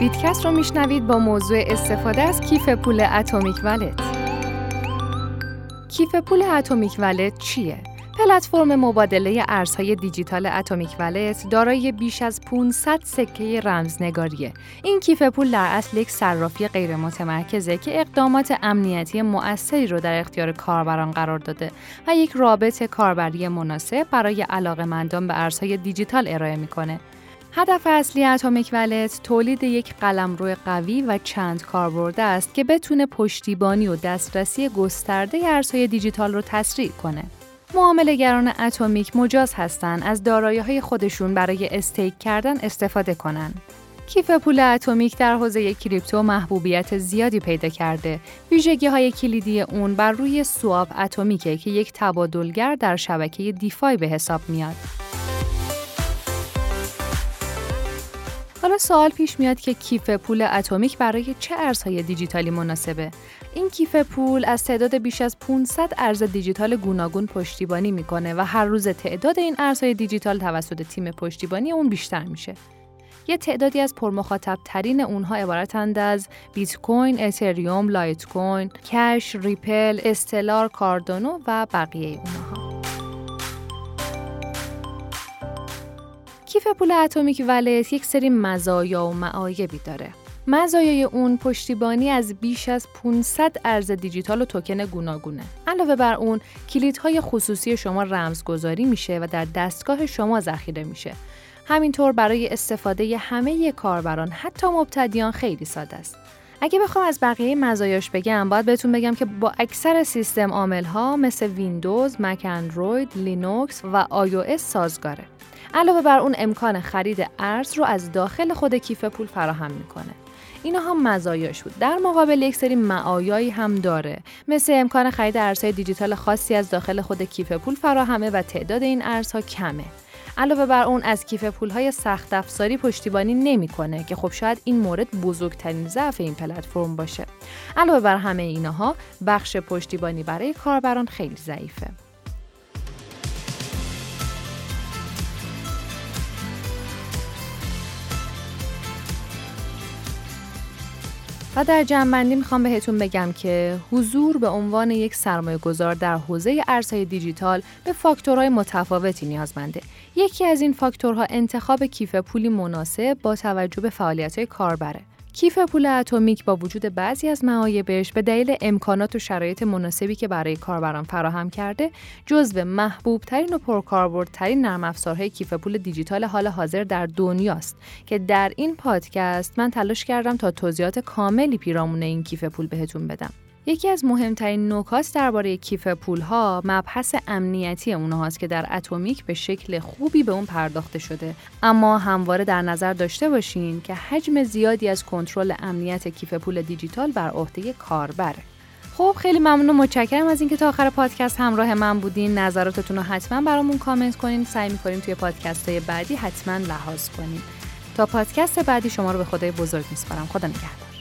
بیتکست رو میشنوید با موضوع استفاده از کیف پول اتمیک ولت. کیف پول اتمیک ولت چیه؟ پلتفرم مبادله ارزهای دیجیتال اتمیک ولت دارای بیش از 500 سکه رمزنگاریه. این کیف پول در اصل یک صرافی غیر متمرکزه که اقدامات امنیتی مؤثری رو در اختیار کاربران قرار داده و یک رابط کاربری مناسب برای علاقمندان به ارزهای دیجیتال ارائه می‌کنه. هدف اصلی اتمیک ولت تولید یک قلمرو قوی و چند کاربرده است که بتونه پشتیبانی و دسترسی گسترده ارزهای دیجیتال رو تسریع کنه. معاملهگران اتمیک مجاز هستند از دارایی‌های خودشون برای استیک کردن استفاده کنند. کیف پول اتمیک در حوزه کریپتو محبوبیت زیادی پیدا کرده. ویژگی های کلیدی اون بر روی سواب اتمیکه که یک تبادلگر در شبکه دیفای به حساب میاد. حالا سوال پیش میاد که کیف پول Atomic برای چه ارزهای دیجیتالی مناسبه؟ این کیف پول از تعداد بیش از 500 ارز دیجیتال گوناگون پشتیبانی می‌کنه و هر روز تعداد این ارزهای دیجیتال توسط تیم پشتیبانی اون بیشتر میشه. یه تعدادی از پرمخاطب ترین اونها عبارتند از بیت کوین، اتریوم، لایت کوین، کش، ریپل، استلار، کاردانو و بقیه اونها. کیف پول Atomic Wallet یک سری مزایا و معایبی داره. مزایای اون پشتیبانی از بیش از 500 ارز دیجیتال و توکن گوناگونه. علاوه بر اون کلیدهای خصوصی شما رمزگذاری میشه و در دستگاه شما ذخیره میشه. همینطور برای استفاده همه کاربران حتی مبتدیان خیلی ساده است. اگه بخوام از بقیه مزایاش بگم باید بهتون بگم که با اکثر سیستم عامل ها مثل ویندوز، مک اندروید، لینوکس و آی سازگاره. علاوه بر اون امکان خرید ارز رو از داخل خود کیف پول فراهم می‌کنه. اینا هم مزایاش بود. در مقابل یک سری معایایی هم داره. مثل امکان خرید ارزهای دیجیتال خاصی از داخل خود کیف پول فراهمه و تعداد این ارزها کمه. علاوه بر اون از کیف پولهای سخت افزاری پشتیبانی نمی‌کنه که خب شاید این مورد بزرگترین ضعف این پلتفرم باشه. علاوه بر همه اینها بخش پشتیبانی برای کاربران خیلی ضعیفه. و در جنبندی می‌خوام بهتون بگم که حضور به عنوان یک سرمایه گذار در حوزه ارزهای دیجیتال به فاکتورهای متفاوتی نیازمنده. یکی از این فاکتورها انتخاب کیف پولی مناسب با توجه به فعالیت‌های کاربره. کیف پول اتمیک با وجود بعضی از معایبش به دلیل امکانات و شرایط مناسبی که برای کاربران فراهم کرده جزو محبوب ترین و پرکاربردترین نرم افزارهای کیف پول دیجیتال حال حاضر در دنیاست که در این پادکست من تلاش کردم تا توضیحات کاملی پیرامون این کیف پول بهتون بدم. یکی از مهمترین نکات درباره کیف پول ها مبحث امنیتی اونهاست که در اتمیک به شکل خوبی به اون پرداخته شده. اما همواره در نظر داشته باشین که حجم زیادی از کنترل امنیت کیف پول دیجیتال بر عهده کاربره. خب خیلی ممنون و متشکرم از اینکه تا آخر پادکست همراه من بودین. نظراتتون رو حتما برامون کامنت کنین. سعی می‌کنیم توی پادکست های بعدی حتما لحاظ کنیم. تا پادکست بعدی شما رو به خدای بزرگ میسپارم. خدا نگهدار.